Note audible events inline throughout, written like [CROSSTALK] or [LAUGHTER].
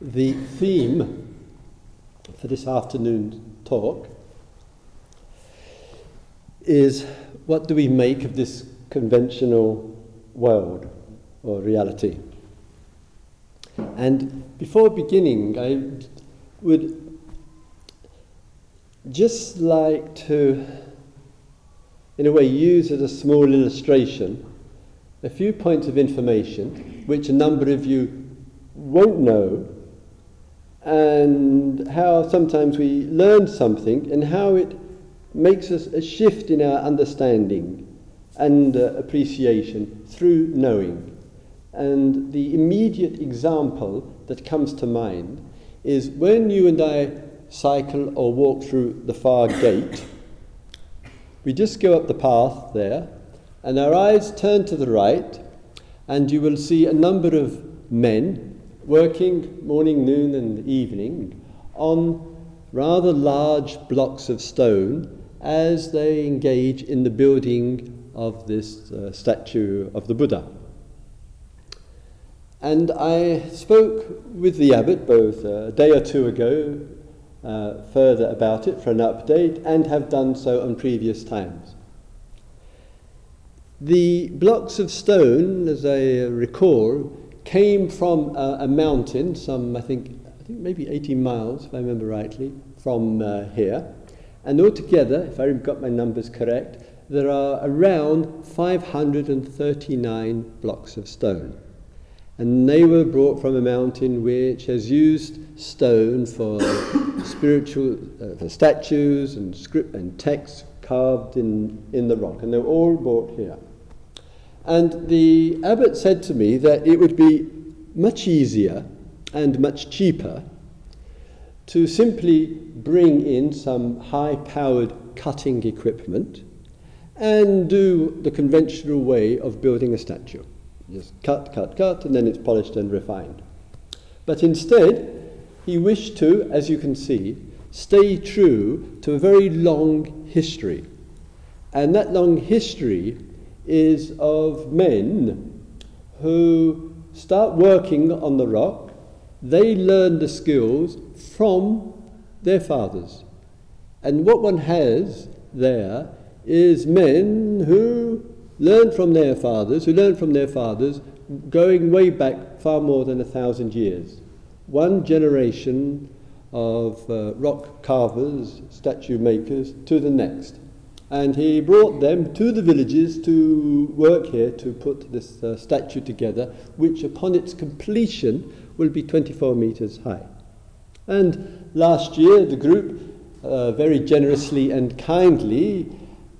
the theme for this afternoon's talk is what do we make of this conventional world or reality? And before beginning, I would just like to, in a way, use as a small illustration a few points of information which a number of you won't know, and how sometimes we learn something and how it makes us a shift in our understanding and uh, appreciation through knowing. And the immediate example that comes to mind is when you and I cycle or walk through the far gate, we just go up the path there, and our eyes turn to the right, and you will see a number of men working morning, noon, and evening on rather large blocks of stone as they engage in the building of this uh, statue of the Buddha. And I spoke with the abbot both a day or two ago uh, further about it for an update and have done so on previous times. The blocks of stone, as I recall, came from a, a mountain, some I think, I think maybe 18 miles, if I remember rightly, from uh, here. And altogether, if I've got my numbers correct, there are around 539 blocks of stone. And they were brought from a mountain which has used stone for [COUGHS] spiritual uh, for statues and script and texts carved in, in the rock. And they were all brought here. And the abbot said to me that it would be much easier and much cheaper to simply bring in some high powered cutting equipment and do the conventional way of building a statue. Just cut, cut, cut, and then it's polished and refined. But instead, he wished to, as you can see, stay true to a very long history. And that long history is of men who start working on the rock, they learn the skills from their fathers. And what one has there is men who learn from their fathers, who learn from their fathers, going way back far more than a thousand years. One generation of uh, rock carvers, statue makers, to the next. And he brought them to the villages to work here to put this uh, statue together, which upon its completion will be 24 meters high. And last year, the group uh, very generously and kindly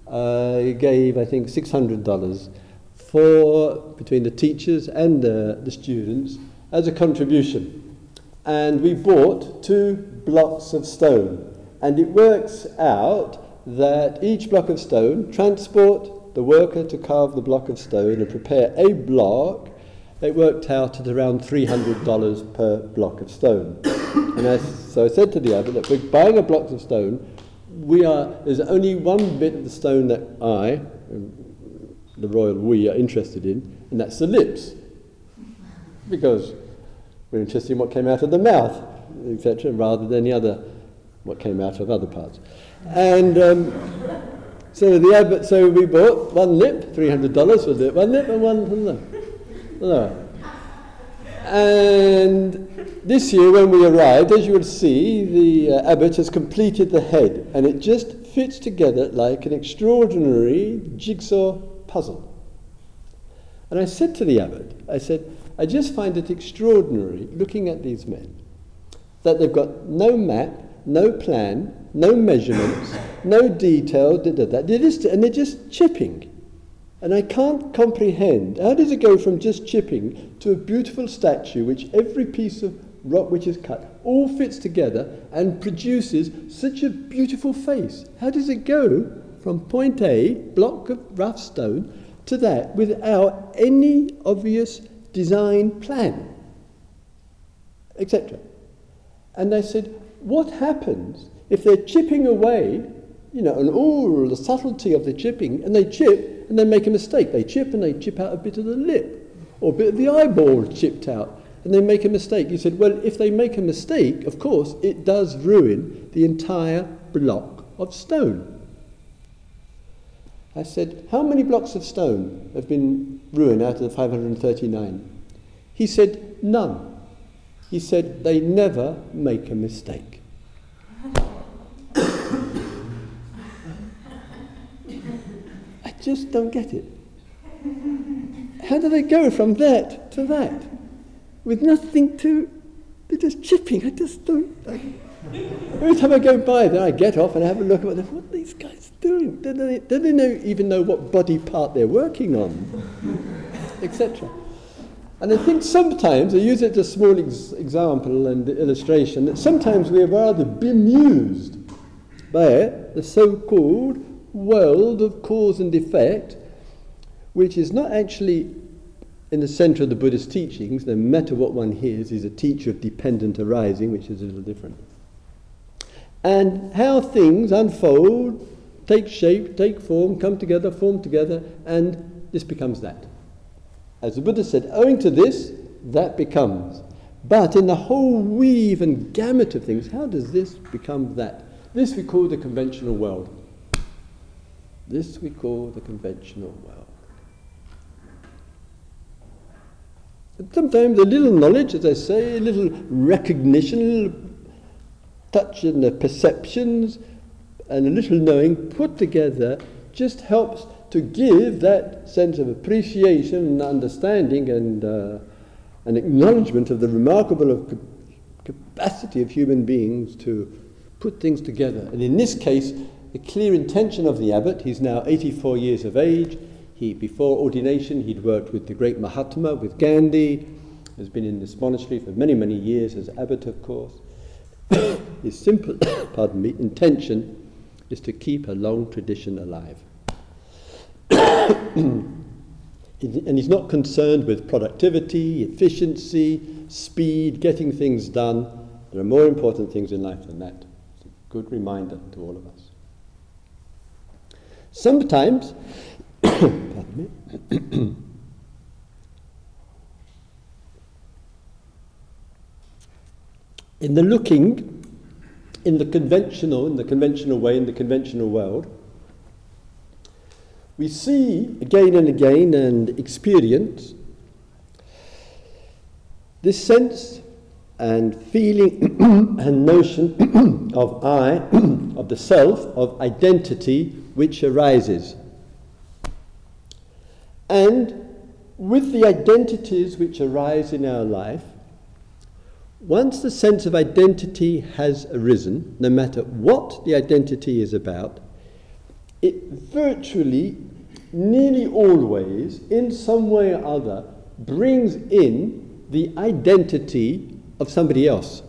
uh, gave, I think, $600 for between the teachers and the, the students as a contribution. And we bought two blocks of stone. And it works out that each block of stone, transport the worker to carve the block of stone and prepare a block, it worked out at around $300 per block of stone. and I, so I said to the abbot that we're buying a block of stone, we are, there's only one bit of the stone that I, um, the royal we, are interested in, and that's the lips. Because we're interested in what came out of the mouth, etc., rather than the other, what came out of other parts. And um, so the abbot, so we bought one lip, $300 for it? one lip and one lower. And this year, when we arrived, as you will see, the uh, abbot has completed the head, and it just fits together like an extraordinary jigsaw puzzle. And I said to the abbot, I said, I just find it extraordinary looking at these men that they've got no map, no plan, no measurements, no detail, da, da, da. They're just, and they're just chipping. And I can't comprehend how does it go from just chipping to a beautiful statue which every piece of rock which is cut all fits together and produces such a beautiful face? How does it go from point A, block of rough stone, to that without any obvious design plan, etc.? And I said, what happens if they're chipping away, you know, and all the subtlety of the chipping, and they chip and they make a mistake? They chip and they chip out a bit of the lip, or a bit of the eyeball chipped out. and they make a mistake. You said, well, if they make a mistake, of course, it does ruin the entire block of stone. I said, How many blocks of stone have been ruined out of the 539? He said, None. He said, They never make a mistake. Just don't get it. How do they go from that to that with nothing to. They're just chipping. I just don't. I, every time I go by there, I get off and I have a look at what, what are these guys doing? Do they, do they know, even know what body part they're working on? Etc. And I think sometimes, I use it as a small ex- example and illustration, that sometimes we are rather bemused by the so called world of cause and effect, which is not actually in the center of the Buddhist teachings, no matter what one hears, is a teacher of dependent arising, which is a little different. And how things unfold, take shape, take form, come together, form together, and this becomes that. As the Buddha said, owing to this, that becomes. But in the whole weave and gamut of things, how does this become that? This we call the conventional world. This we call the conventional world. Sometimes a little knowledge, as I say, a little recognition, a little touch in the perceptions, and a little knowing put together just helps to give that sense of appreciation and understanding and uh, an acknowledgement of the remarkable capacity of human beings to put things together. And in this case, the clear intention of the abbot, he's now 84 years of age, he, before ordination, he'd worked with the great Mahatma, with Gandhi, has been in this monastery for many, many years as abbot, of course. [COUGHS] His simple, [COUGHS] pardon me, intention is to keep a long tradition alive. [COUGHS] and he's not concerned with productivity, efficiency, speed, getting things done. There are more important things in life than that. It's a good reminder to all of us. Sometimes [COUGHS] Pardon me. [COUGHS] in the looking, in the conventional, in the conventional way, in the conventional world, we see again and again and experience this sense and feeling [COUGHS] and notion of I, of the self, of identity which arises. And with the identities which arise in our life, once the sense of identity has arisen, no matter what the identity is about, it virtually, nearly always, in some way or other, brings in the identity of somebody else.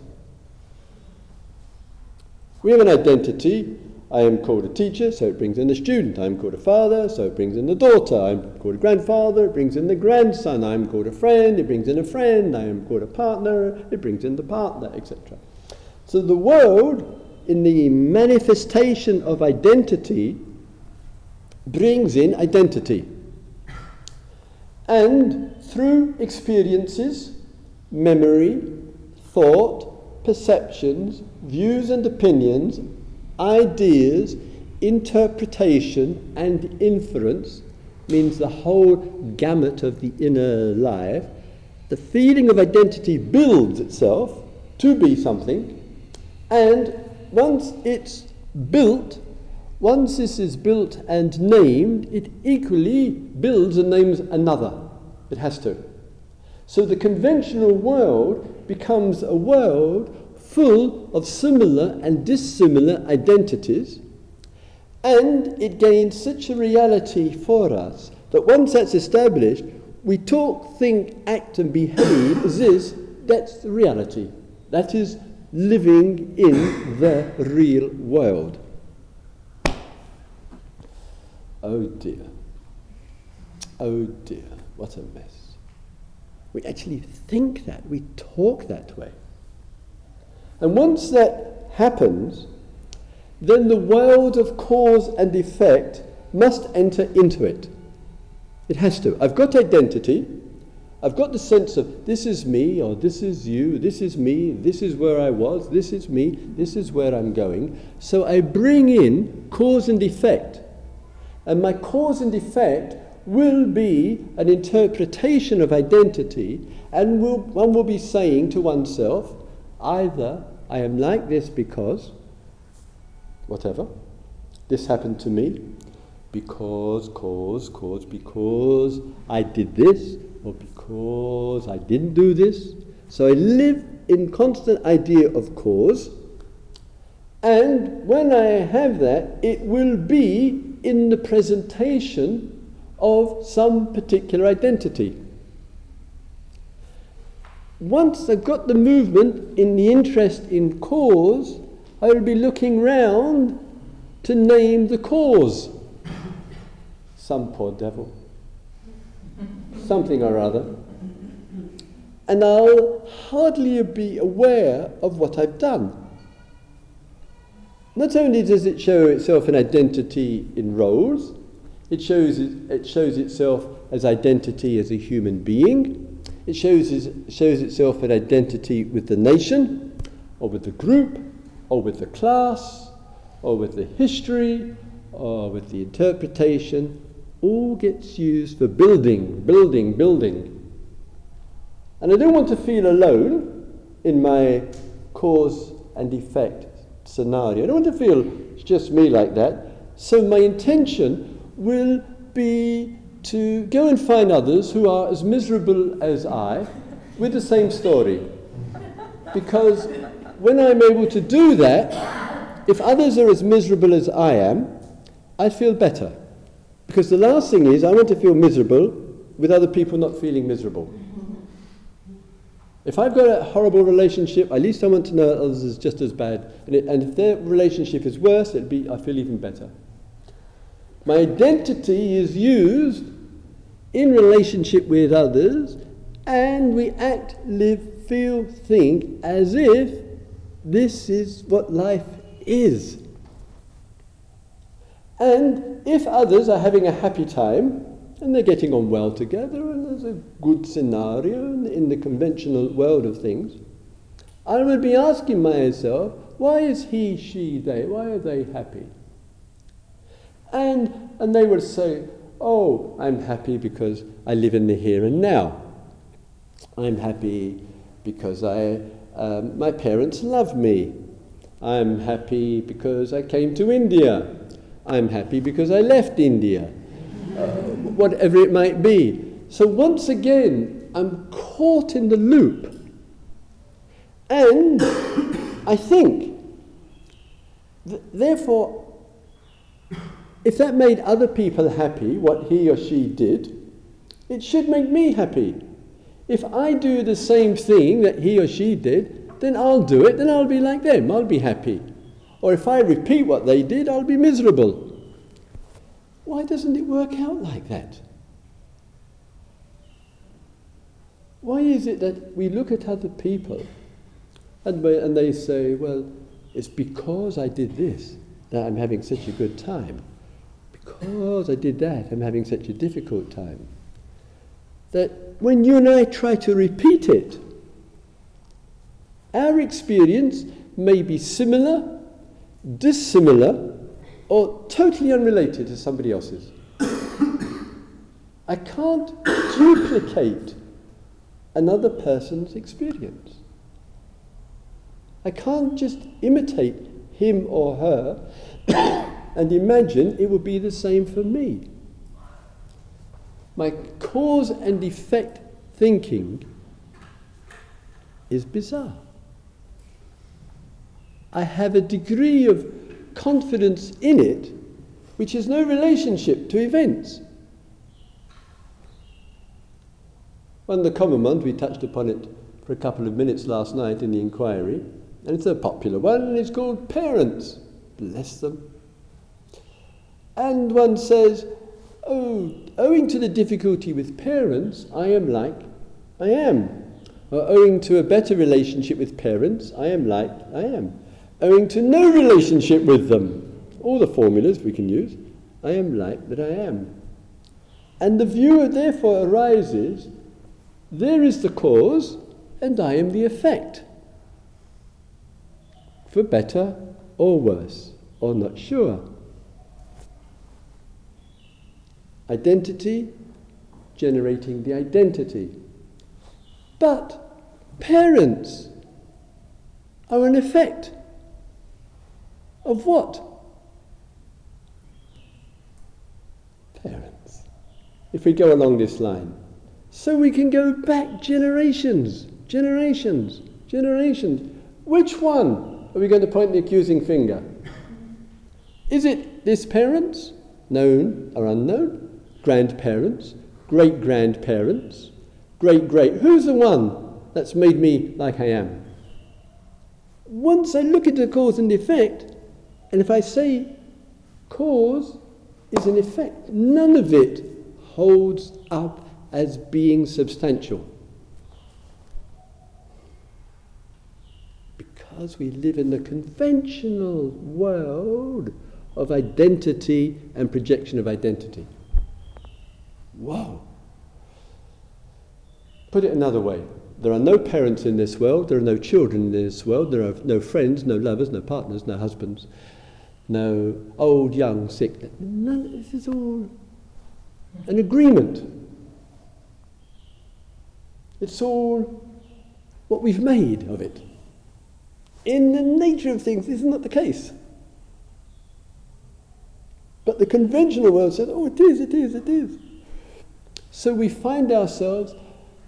We have an identity I am called a teacher, so it brings in the student. I am called a father, so it brings in the daughter. I am called a grandfather, it brings in the grandson. I am called a friend, it brings in a friend. I am called a partner, it brings in the partner, etc. So the world, in the manifestation of identity, brings in identity. And through experiences, memory, thought, perceptions, views, and opinions, ideas, interpretation, and inference means the whole gamut of the inner life. The feeling of identity builds itself to be something, and once it's built, once this is built and named, it equally builds and names another. It has to. So the conventional world becomes a world full of similar and dissimilar identities, and it gains such a reality for us that once that's established, we talk, think, act, and behave as is that's the reality. That is living in the real world. Oh dear. Oh dear, what a mess. We actually think that, we talk that way. And once that happens, then the world of cause and effect must enter into it. It has to. I've got identity, I've got the sense of this is me, or this is you, this is me, this is where I was, this is me, this is where I'm going. So I bring in cause and effect. And my cause and effect will be an interpretation of identity, and will, one will be saying to oneself, either I am like this because, whatever, this happened to me, because, cause, cause, because I did this, or because I didn't do this. So I live in constant idea of cause, and when I have that, it will be in the presentation of some particular identity. Once I've got the movement in the interest in cause, I will be looking round to name the cause. Some poor devil. Something or other. And I'll hardly be aware of what I've done. Not only does it show itself in identity in roles, it shows, it, it shows itself as identity as a human being. It shows, shows itself an identity with the nation, or with the group, or with the class, or with the history, or with the interpretation. All gets used for building, building, building. And I don't want to feel alone in my cause and effect scenario. I don't want to feel it's just me like that. So my intention will be to go and find others who are as miserable as I with the same story. Because when I'm able to do that, if others are as miserable as I am, I feel better. Because the last thing is, I want to feel miserable with other people not feeling miserable. If I've got a horrible relationship, at least I want to know others is just as bad. And, it, and if their relationship is worse, it'd be, I feel even better. My identity is used in relationship with others, and we act, live, feel, think as if this is what life is. And if others are having a happy time and they're getting on well together and there's a good scenario in the conventional world of things, I would be asking myself, why is he, she, they, why are they happy? And, and they would say, Oh, I'm happy because I live in the here and now. I'm happy because I, um, my parents love me. I'm happy because I came to India. I'm happy because I left India. Uh, whatever it might be. So once again, I'm caught in the loop. And I think, th- therefore, if that made other people happy, what he or she did, it should make me happy. If I do the same thing that he or she did, then I'll do it, then I'll be like them, I'll be happy. Or if I repeat what they did, I'll be miserable. Why doesn't it work out like that? Why is it that we look at other people and, and they say, well, it's because I did this that I'm having such a good time because I did that, I'm having such a difficult time. That when you and I try to repeat it, our experience may be similar, dissimilar, or totally unrelated to somebody else's. I can't duplicate another person's experience. I can't just imitate him or her and imagine it would be the same for me. My cause and effect thinking is bizarre. I have a degree of confidence in it which has no relationship to events. One of the common ones, we touched upon it for a couple of minutes last night in the inquiry, and it's a popular one, and it's called parents. Bless them. And one says, Oh, owing to the difficulty with parents, I am like I am. Or owing to a better relationship with parents, I am like I am. Owing to no relationship with them, all the formulas we can use, I am like that I am. And the view therefore arises there is the cause and I am the effect. For better or worse, or not sure. Identity generating the identity. But parents are an effect of what? Parents. If we go along this line. So we can go back generations, generations, generations. Which one are we going to point the accusing finger? Is it this parents, known or unknown, grandparents, great grandparents, great great? Who's the one that's made me like I am? Once I look at the cause and effect, and if I say cause is an effect, none of it holds up as being substantial. Because we live in the conventional world of identity and projection of identity. Whoa. Put it another way there are no parents in this world, there are no children in this world, there are no friends, no lovers, no partners, no husbands, no old, young, sick. None, this is all an agreement. It's all what we've made of it. In the nature of things, this is not that the case. But the conventional world says, oh, it is, it is, it is. So we find ourselves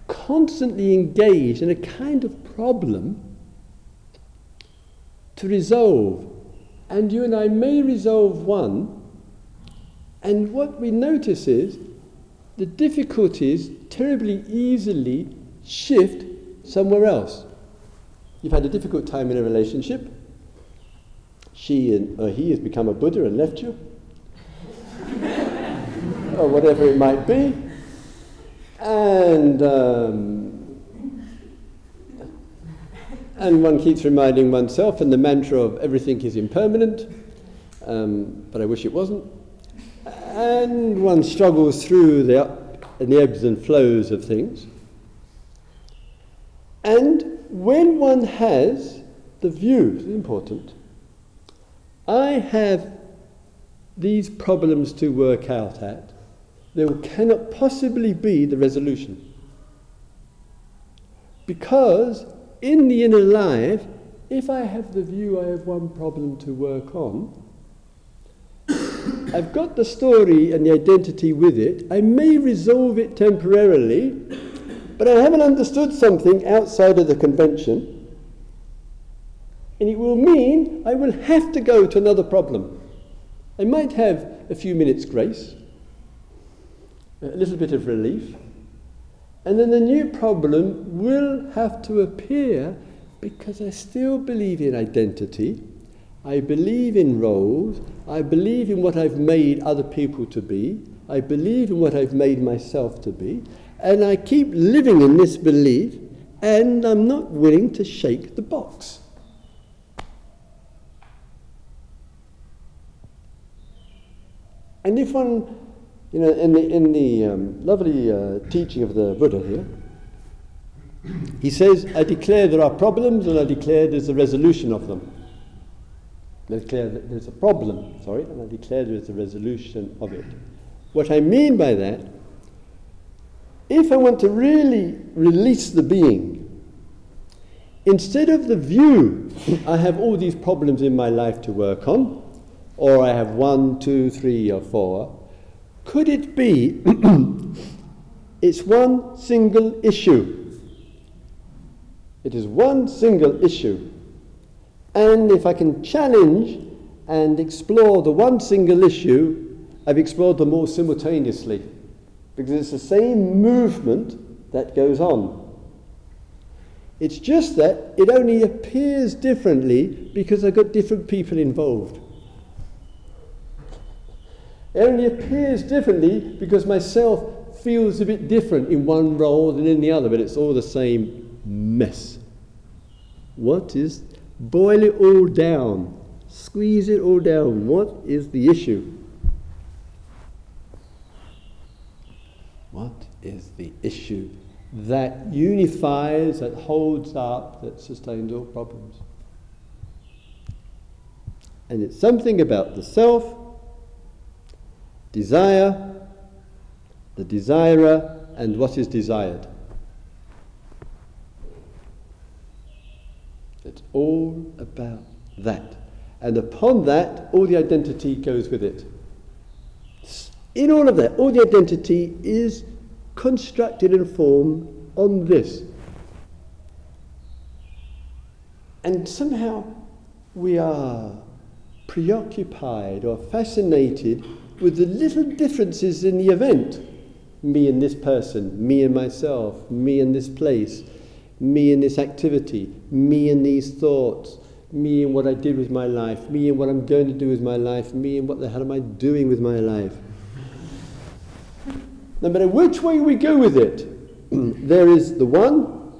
constantly engaged in a kind of problem to resolve. And you and I may resolve one, and what we notice is the difficulties terribly easily shift somewhere else. You've had a difficult time in a relationship. She and, or he has become a Buddha and left you. [LAUGHS] or whatever it might be. And, um, and one keeps reminding oneself, and the mantra of everything is impermanent, um, but I wish it wasn't. And one struggles through the, up, and the ebbs and flows of things. And when one has the view, important, I have these problems to work out at, there cannot possibly be the resolution. Because in the inner life, if I have the view I have one problem to work on, [COUGHS] I've got the story and the identity with it. I may resolve it temporarily, but I haven't understood something outside of the convention. And it will mean I will have to go to another problem. I might have a few minutes' grace, a little bit of relief, and then the new problem will have to appear because I still believe in identity, I believe in roles, I believe in what I've made other people to be, I believe in what I've made myself to be, and I keep living in this belief, and I'm not willing to shake the box. And if one you know, in the, in the um, lovely uh, teaching of the Buddha here, he says, I declare there are problems and I declare there's a resolution of them. I declare there's a problem, sorry, and I declare there's a resolution of it. What I mean by that, if I want to really release the being, instead of the view, I have all these problems in my life to work on, or I have one, two, three, or four, could it be [CLEARS THROAT] it's one single issue? It is one single issue. And if I can challenge and explore the one single issue, I've explored them all simultaneously. Because it's the same movement that goes on. It's just that it only appears differently because I've got different people involved. It only appears differently because myself feels a bit different in one role than in the other, but it's all the same mess. What is, boil it all down, squeeze it all down. What is the issue? What is the issue that unifies, that holds up, that sustains all problems. And it's something about the self, desire, the desirer, and what is desired. It's all about that. And upon that, all the identity goes with it. In all of that, all the identity is constructed and formed on this. And somehow we are preoccupied or fascinated with the little differences in the event me and this person, me and myself, me and this place, me and this activity, me and these thoughts, me and what I did with my life, me and what I'm going to do with my life, me and what the hell am I doing with my life. No matter which way we go with it, [CLEARS THROAT] there is the one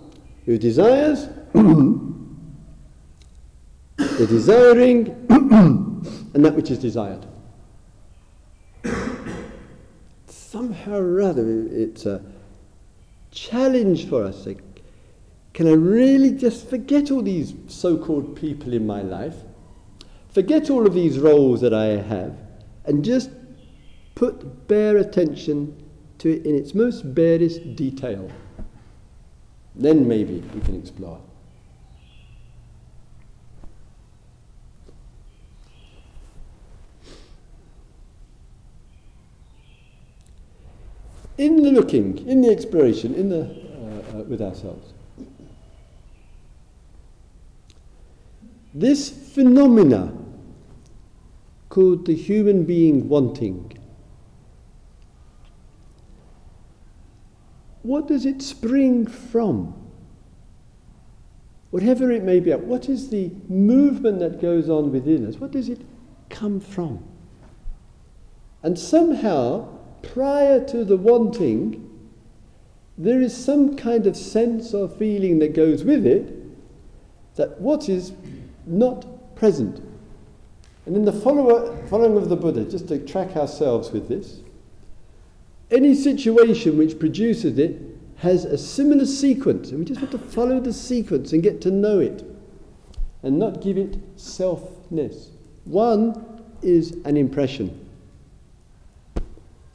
who desires, [CLEARS THROAT] the desiring, [CLEARS THROAT] and that which is desired. Somehow or other, it's a challenge for us. Like, can I really just forget all these so called people in my life, forget all of these roles that I have, and just put bare attention to it in its most barest detail. Then maybe we can explore. In the looking, in the exploration, in the, uh, uh, with ourselves, this phenomena called the human being wanting what does it spring from? Whatever it may be, what is the movement that goes on within us? What does it come from? And somehow, prior to the wanting, there is some kind of sense or feeling that goes with it that what is not present. And in the follower, following of the Buddha, just to track ourselves with this, any situation which produces it has a similar sequence, and we just have to follow the sequence and get to know it and not give it selfness. One is an impression.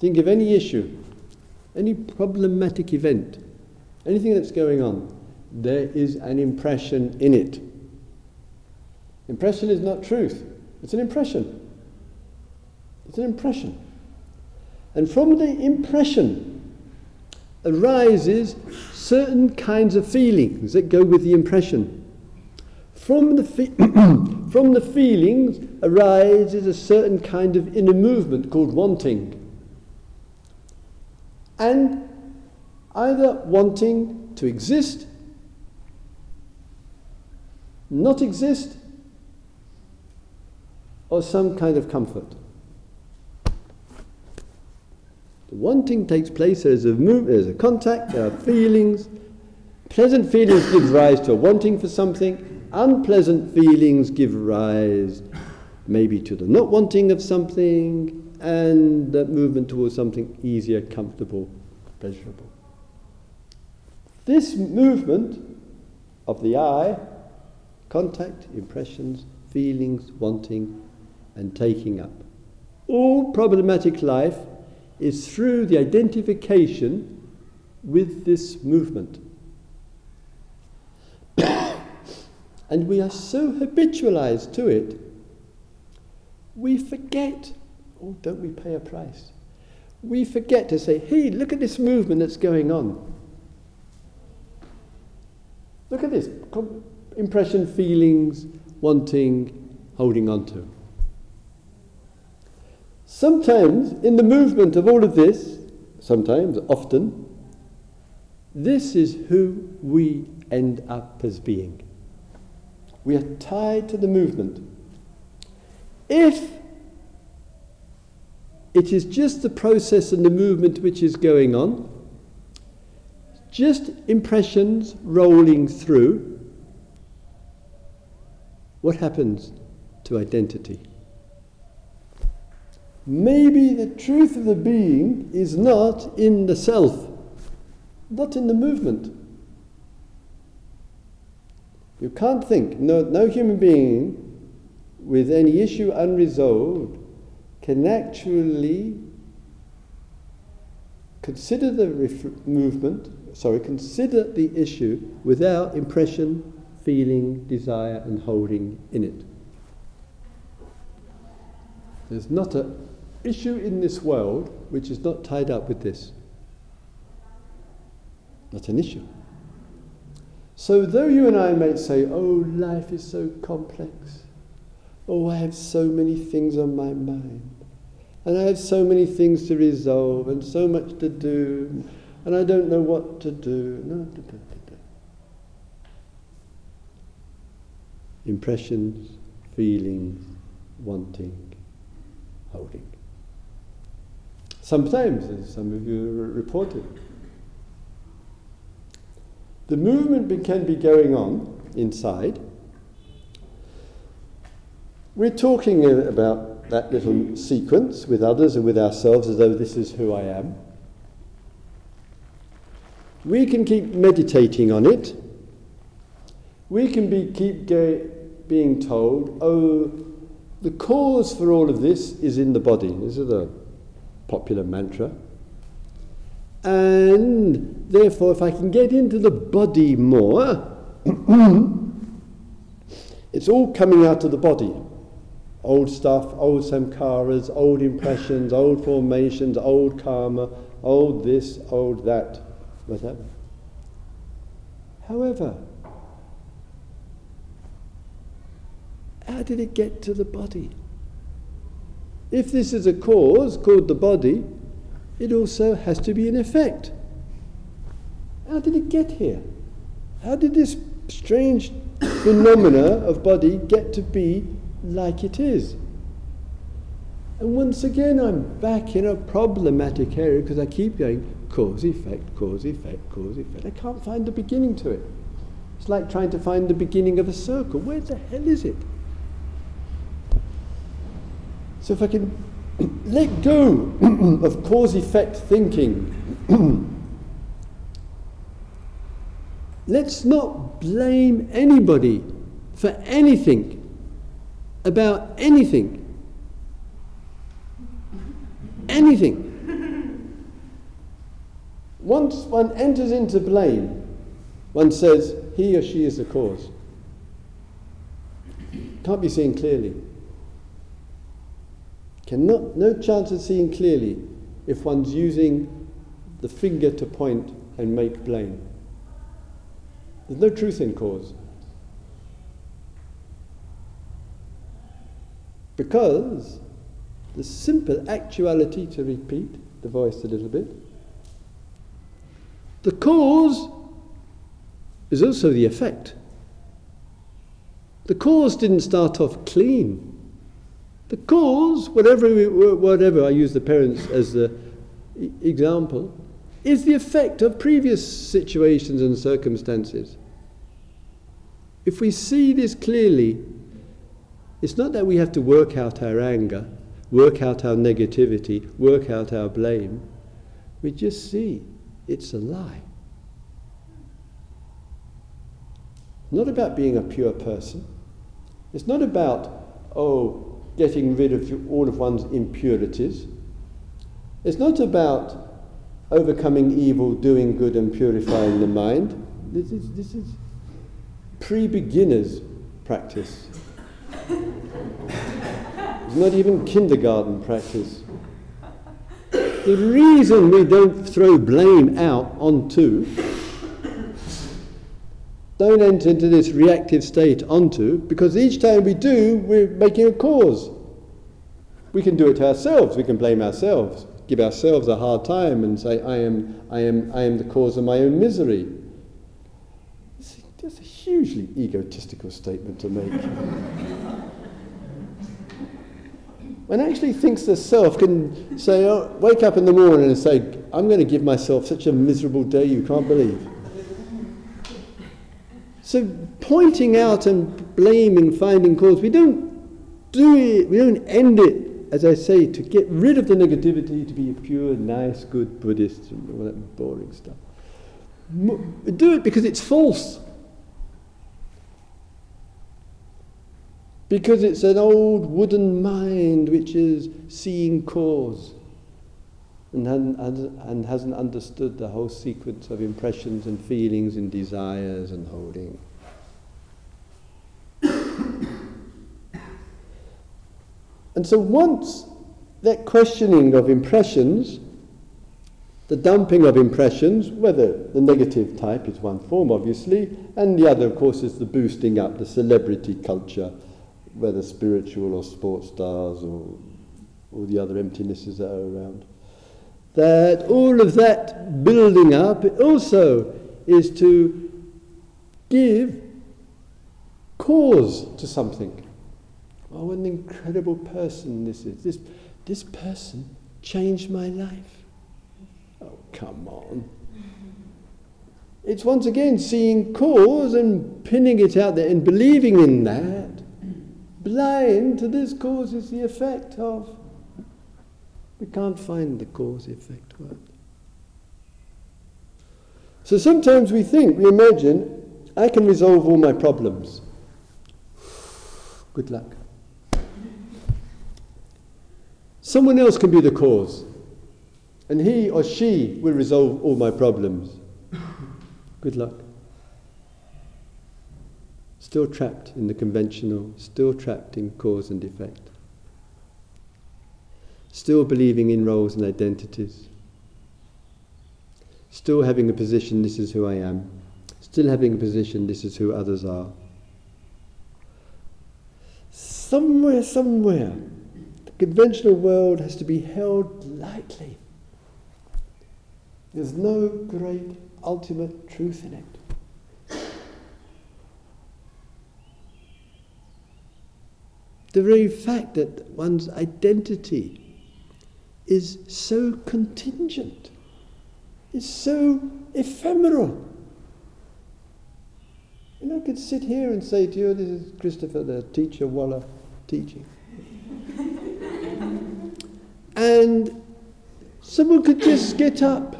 Think of any issue, any problematic event, anything that's going on, there is an impression in it. Impression is not truth, it's an impression. It's an impression. And from the impression arises certain kinds of feelings that go with the impression. From the, fe- [CLEARS THROAT] from the feelings arises a certain kind of inner movement called wanting. And either wanting to exist, not exist, or some kind of comfort. The wanting takes place, there's a move, there's a contact, there are feelings. Pleasant feelings give rise to a wanting for something, unpleasant feelings give rise maybe to the not wanting of something, and that movement towards something easier, comfortable, pleasurable. This movement of the I, contact, impressions, feelings, wanting, and taking up. All problematic life is through the identification with this movement. [COUGHS] and we are so habitualized to it, we forget, oh, don't we pay a price? We forget to say, hey, look at this movement that's going on. Look at this impression, feelings, wanting, holding on to. Sometimes, in the movement of all of this, sometimes, often, this is who we end up as being. We are tied to the movement. If it is just the process and the movement which is going on, just impressions rolling through, what happens to identity? maybe the truth of the being is not in the self. not in the movement. You can't think, no, no human being with any issue unresolved can actually consider the ref- movement, sorry, consider the issue without impression, feeling, desire, and holding in it. There's not an issue in this world which is not tied up with this. Not an issue. So, though you and I might say, oh, life is so complex, oh, I have so many things on my mind, and I have so many things to resolve, and so much to do, and I don't know what to do. No, da, da, da, Impressions, feelings, wanting, holding. Sometimes, as some of you reported, the movement can be going on inside. We're talking uh, about that little sequence with others and with ourselves as though this is who I am. We can keep meditating on it. We can be, keep being told, oh, the cause for all of this is in the body. This is a popular mantra. And therefore, if I can get into the body more, [COUGHS] it's all coming out of the body. Old stuff, old samskaras, old impressions, old formations, old karma, old this, old that, whatever. However, how did it get to the body? If this is a cause called the body, it also has to be an effect. How did it get here? How did this strange phenomena of body get to be like it is? And once again, I'm back in a problematic area because I keep going cause, effect, cause, effect, cause, effect. I can't find the beginning to it. It's like trying to find the beginning of a circle. Where the hell is it? So if I can [CLEARS THROAT] let go [CLEARS THROAT] of cause effect thinking. [CLEARS THROAT] Let's not blame anybody for anything about anything. Anything. Once one enters into blame, one says he or she is the cause. Can't be seen clearly. Cannot, no chance of seeing clearly if one's using the finger to point and make blame. There's no truth in cause. Because the simple actuality, to repeat the voice a little bit, the cause is also the effect. The cause didn't start off clean. The cause, whatever, whatever I use the parents as the example, is the effect of previous situations and circumstances. If we see this clearly, it's not that we have to work out our anger, work out our negativity, work out our blame. We just see it's a lie. Not about being a pure person. It's not about, oh, getting rid of all of one's impurities. It's not about overcoming evil, doing good, and purifying the mind. This is, this is pre beginners practice. It's not even kindergarten practice. The reason we don't throw blame out onto don't enter into this reactive state onto, because each time we do, we're making a cause. We can do it to ourselves, we can blame ourselves, give ourselves a hard time and say, I am, I am, I am the cause of my own misery. That's a hugely egotistical statement to make. One actually thinks the self can say, oh, wake up in the morning and say, I'm going to give myself such a miserable day you can't believe. So pointing out and blaming, finding cause, we don't do it, we don't end it, as I say, to get rid of the negativity, to be a pure, nice, good Buddhist, and all that boring stuff. Do it because it's false. Because it's an old wooden mind which is seeing cause and, and hasn't understood the whole sequence of impressions and feelings and desires and holding. [COUGHS] and so once that questioning of impressions, the dumping of impressions, whether the negative type is one form, obviously, and the other, of course, is the boosting up, the celebrity culture, whether spiritual or sports stars or all the other emptinesses that are around. That all of that building up also is to give cause to something. Oh, what an incredible person this is. This, this person changed my life. Oh, come on. It's once again seeing cause and pinning it out there and believing in that. Blind to this cause is the effect of. We can't find the cause effect word. So sometimes we think, we imagine, I can resolve all my problems. Good luck. Someone else can be the cause, and he or she will resolve all my problems. Good luck. Still trapped in the conventional, still trapped in cause and effect. Still believing in roles and identities. Still having a position, this is who I am. Still having a position, this is who others are somewhere, somewhere, the conventional world has to be held lightly. There's no great ultimate truth in it. The very fact that one's identity is so contingent, is so ephemeral. And I could sit here and say to you, this is Christopher, the teacher Waller, teaching. [LAUGHS] and someone could just get up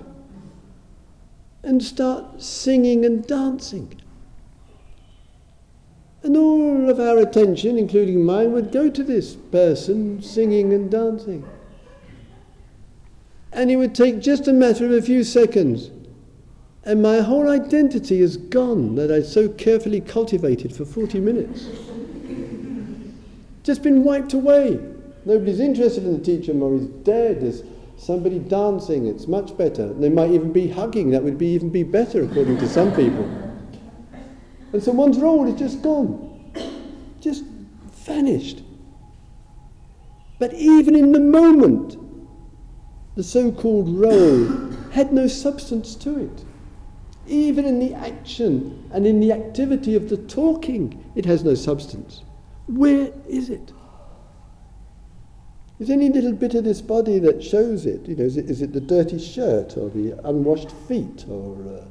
and start singing and dancing. And all of our attention, including mine, would go to this person singing and dancing. And it would take just a matter of a few seconds. And my whole identity is gone that I so carefully cultivated for 40 minutes just been wiped away. Nobody's interested in the teacher more. He's dead. There's somebody dancing. It's much better. They might even be hugging. That would be even be better, according to some people. And so one's role is just gone, just vanished. But even in the moment, the so called role had no substance to it. Even in the action and in the activity of the talking, it has no substance. Where is it? Is any little bit of this body that shows it? You know, is it, is it the dirty shirt or the unwashed feet or uh,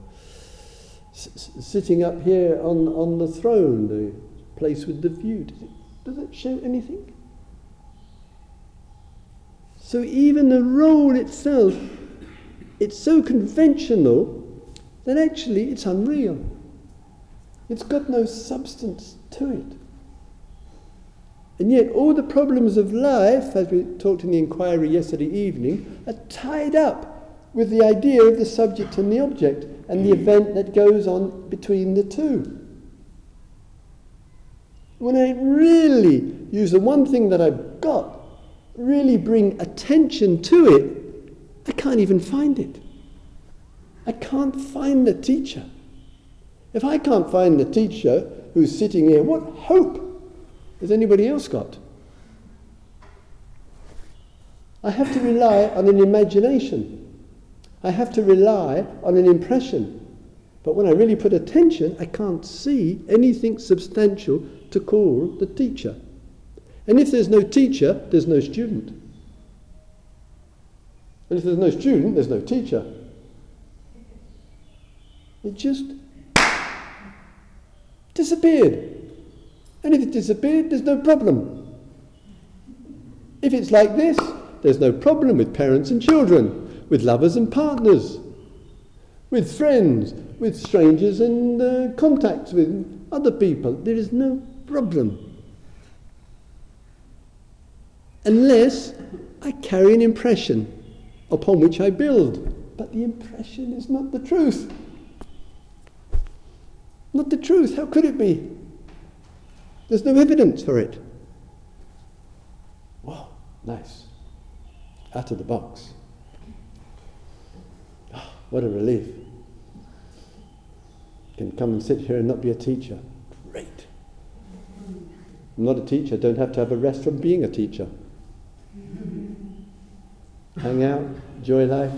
sitting up here on, on the throne, the place with the view? Does it, does it show anything? So even the role itself, it's so conventional that actually it's unreal. It's got no substance to it. And yet, all the problems of life, as we talked in the inquiry yesterday evening, are tied up with the idea of the subject and the object and the event that goes on between the two. When I really use the one thing that I've got, really bring attention to it, I can't even find it. I can't find the teacher. If I can't find the teacher who's sitting here, what hope has anybody else got? I have to rely on an imagination. I have to rely on an impression. But when I really put attention, I can't see anything substantial to call the teacher. And if there's no teacher, there's no student. And if there's no student, there's no teacher. It just disappeared. And if it disappeared, there's no problem. If it's like this, there's no problem with parents and children, with lovers and partners, with friends, with strangers, and uh, contacts with other people. There is no problem. Unless I carry an impression upon which I build. But the impression is not the truth. Not the truth. How could it be? There's no evidence for it. Wow, nice. Out of the box. What a relief. Can come and sit here and not be a teacher. Great. I'm not a teacher, don't have to have a rest from being a teacher. Hang out, enjoy life,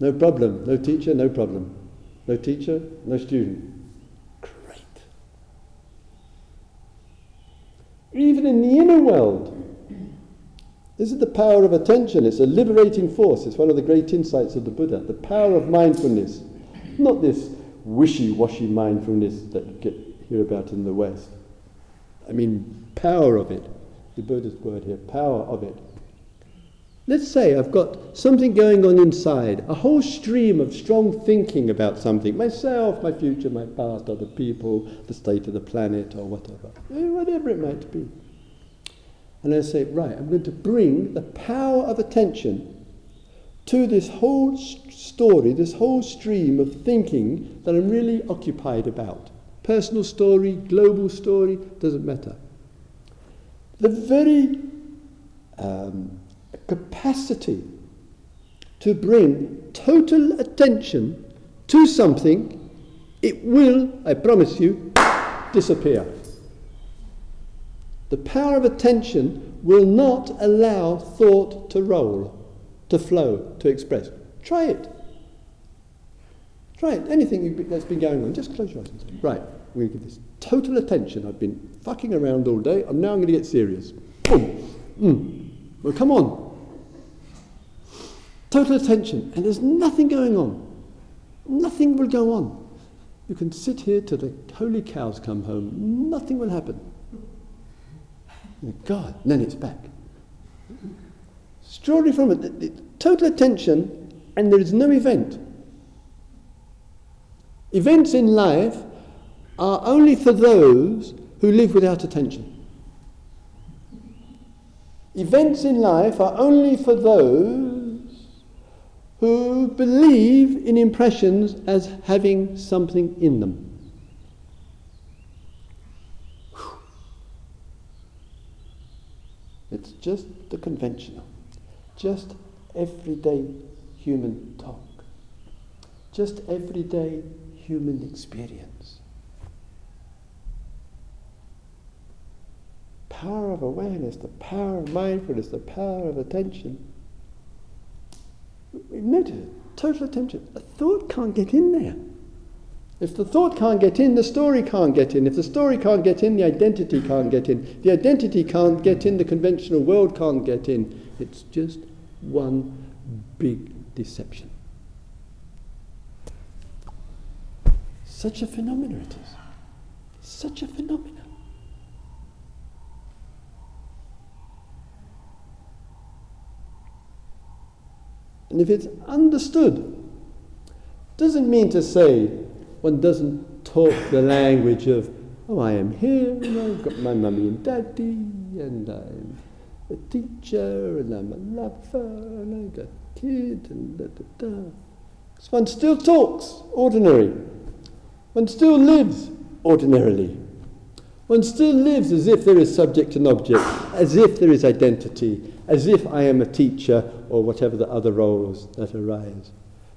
no problem. No teacher, no problem. No teacher, no student. Great. Even in the inner world. This is the power of attention. It's a liberating force. It's one of the great insights of the Buddha. The power of mindfulness. Not this wishy washy mindfulness that you get, hear about in the West. I mean, power of it. The Buddha's word here power of it. Let's say I've got something going on inside, a whole stream of strong thinking about something myself, my future, my past, other people, the state of the planet, or whatever, eh, whatever it might be. And I say, right, I'm going to bring the power of attention to this whole story, this whole stream of thinking that I'm really occupied about. Personal story, global story, doesn't matter. The very um, capacity to bring total attention to something, it will, I promise you, disappear. The power of attention will not allow thought to roll, to flow, to express. Try it. Try it. Anything that's been going on, just close your eyes right, we're going to give this total attention. I've been fucking around all day. I'm now going to get serious. Boom. Mm. Well, come on. Total attention, and there's nothing going on. Nothing will go on. You can sit here till the holy cows come home, nothing will happen. God, and then it's back. Extraordinary from it. Total attention, and there is no event. Events in life are only for those who live without attention. Events in life are only for those who believe in impressions as having something in them. It's just the conventional, just everyday human talk, just everyday human experience. Power of awareness, the power of mindfulness, the power of attention Notice total attention. A thought can't get in there. If the thought can't get in, the story can't get in. If the story can't get in, the identity can't get in. The identity can't get in, the conventional world can't get in. It's just one big deception. Such a phenomenon it is. Such a phenomenon. And if it's understood, doesn't mean to say one doesn't talk the language of, oh, I am here, and I've got my mummy and daddy, and I'm a teacher, and I'm a lover, and I've got a kid, and da da da. So one still talks ordinary. One still lives ordinarily. One still lives as if there is subject and object, as if there is identity, as if I am a teacher or whatever the other roles that arise.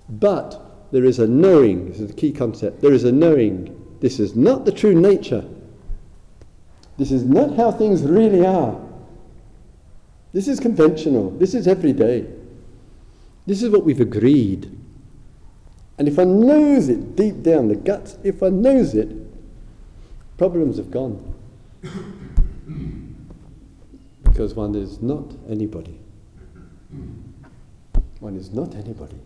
But there is a knowing, this is the key concept, there is a knowing. This is not the true nature. This is not how things really are. This is conventional. This is everyday. This is what we've agreed. And if one knows it deep down the guts, if one knows it, problems have gone. because one is not anybody. One is not anybody.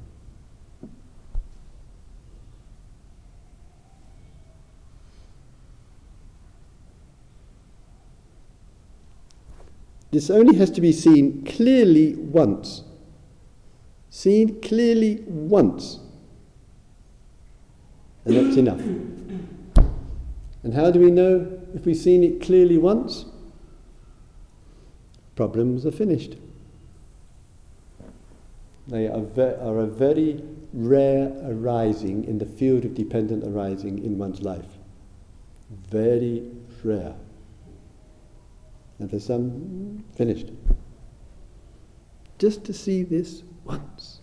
This only has to be seen clearly once. Seen clearly once. And that's enough. And how do we know if we've seen it clearly once? Problems are finished. They are, are a very rare arising in the field of dependent arising in one's life. Very rare. And for some, finished. Just to see this once.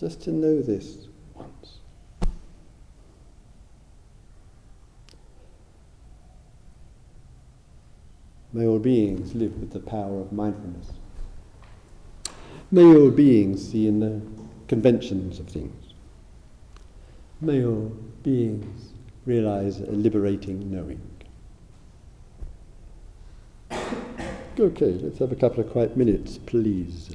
Just to know this once. May all beings live with the power of mindfulness. May all beings see in the conventions of things. May all beings realize a liberating knowing. [COUGHS] Okay, let's have a couple of quiet minutes, please.